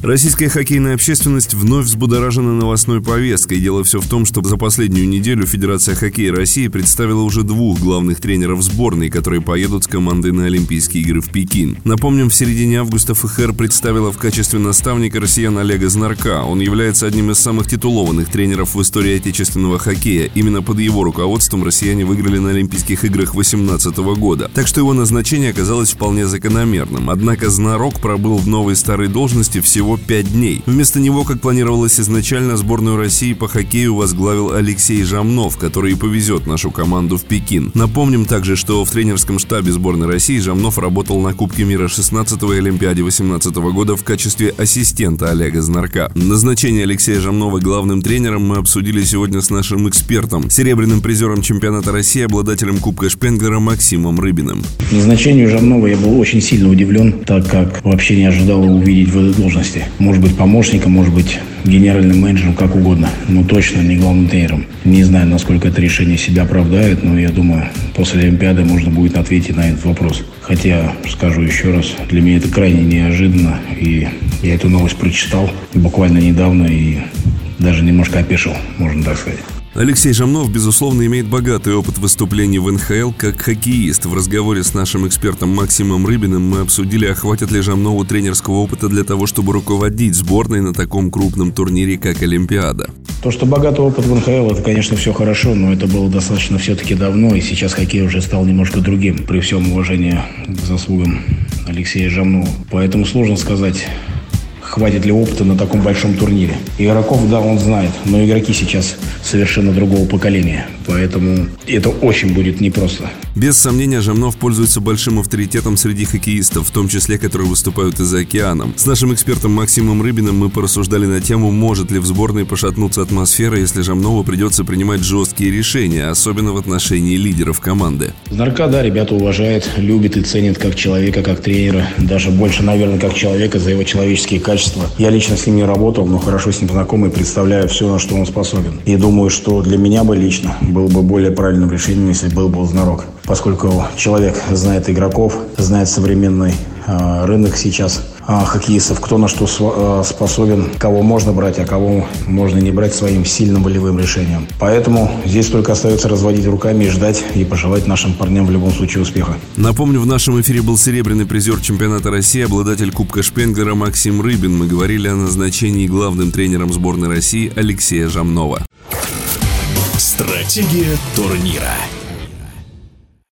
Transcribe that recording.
Российская хоккейная общественность вновь взбудоражена новостной повесткой. Дело все в том, что за последнюю неделю Федерация хоккея России представила уже двух главных тренеров сборной, которые поедут с командой на Олимпийские игры в Пекин. Напомним, в середине августа ФХР представила в качестве наставника россиян Олега Знарка. Он является одним из самых титулованных тренеров в истории отечественного хоккея. Именно под его руководством россияне выиграли на Олимпийских играх 2018 года. Так что его назначение оказалось вполне закономерным. Однако Знарок пробыл в новой старой должности всего всего 5 дней. Вместо него, как планировалось изначально, сборную России по хоккею возглавил Алексей Жамнов, который и повезет нашу команду в Пекин. Напомним также, что в тренерском штабе сборной России Жамнов работал на Кубке мира 16 и Олимпиаде 18 года в качестве ассистента Олега Знарка. Назначение Алексея Жамнова главным тренером мы обсудили сегодня с нашим экспертом, серебряным призером чемпионата России, обладателем Кубка Шпенглера Максимом Рыбиным. Назначению Жамнова я был очень сильно удивлен, так как вообще не ожидал увидеть в этой должности должности. Может быть помощником, может быть генеральным менеджером, как угодно. Но точно не главным тренером. Не знаю, насколько это решение себя оправдает, но я думаю, после Олимпиады можно будет ответить на этот вопрос. Хотя, скажу еще раз, для меня это крайне неожиданно. И я эту новость прочитал буквально недавно и даже немножко опешил, можно так сказать. Алексей Жамнов, безусловно, имеет богатый опыт выступлений в НХЛ как хоккеист. В разговоре с нашим экспертом Максимом Рыбиным мы обсудили, а хватит ли Жамнову тренерского опыта для того, чтобы руководить сборной на таком крупном турнире, как Олимпиада. То, что богатый опыт в НХЛ, это, конечно, все хорошо, но это было достаточно все-таки давно, и сейчас хоккей уже стал немножко другим, при всем уважении к заслугам Алексея Жамнова. Поэтому сложно сказать, хватит ли опыта на таком большом турнире. Игроков, да, он знает, но игроки сейчас совершенно другого поколения. Поэтому это очень будет непросто. Без сомнения, Жамнов пользуется большим авторитетом среди хоккеистов, в том числе, которые выступают и за океаном. С нашим экспертом Максимом Рыбиным мы порассуждали на тему, может ли в сборной пошатнуться атмосфера, если Жамнову придется принимать жесткие решения, особенно в отношении лидеров команды. Знарка, да, ребята уважает, любит и ценит как человека, как тренера. Даже больше, наверное, как человека за его человеческие качества. Я лично с ним не работал, но хорошо с ним знаком и представляю все, на что он способен. И думаю, что для меня бы лично было бы более правильным решением, если был бы Знарок поскольку человек знает игроков, знает современный э, рынок сейчас хоккеистов, кто на что э, способен, кого можно брать, а кого можно не брать своим сильным волевым решением. Поэтому здесь только остается разводить руками и ждать и пожелать нашим парням в любом случае успеха. Напомню, в нашем эфире был серебряный призер чемпионата России, обладатель Кубка Шпенглера Максим Рыбин. Мы говорили о назначении главным тренером сборной России Алексея Жамнова. Стратегия турнира.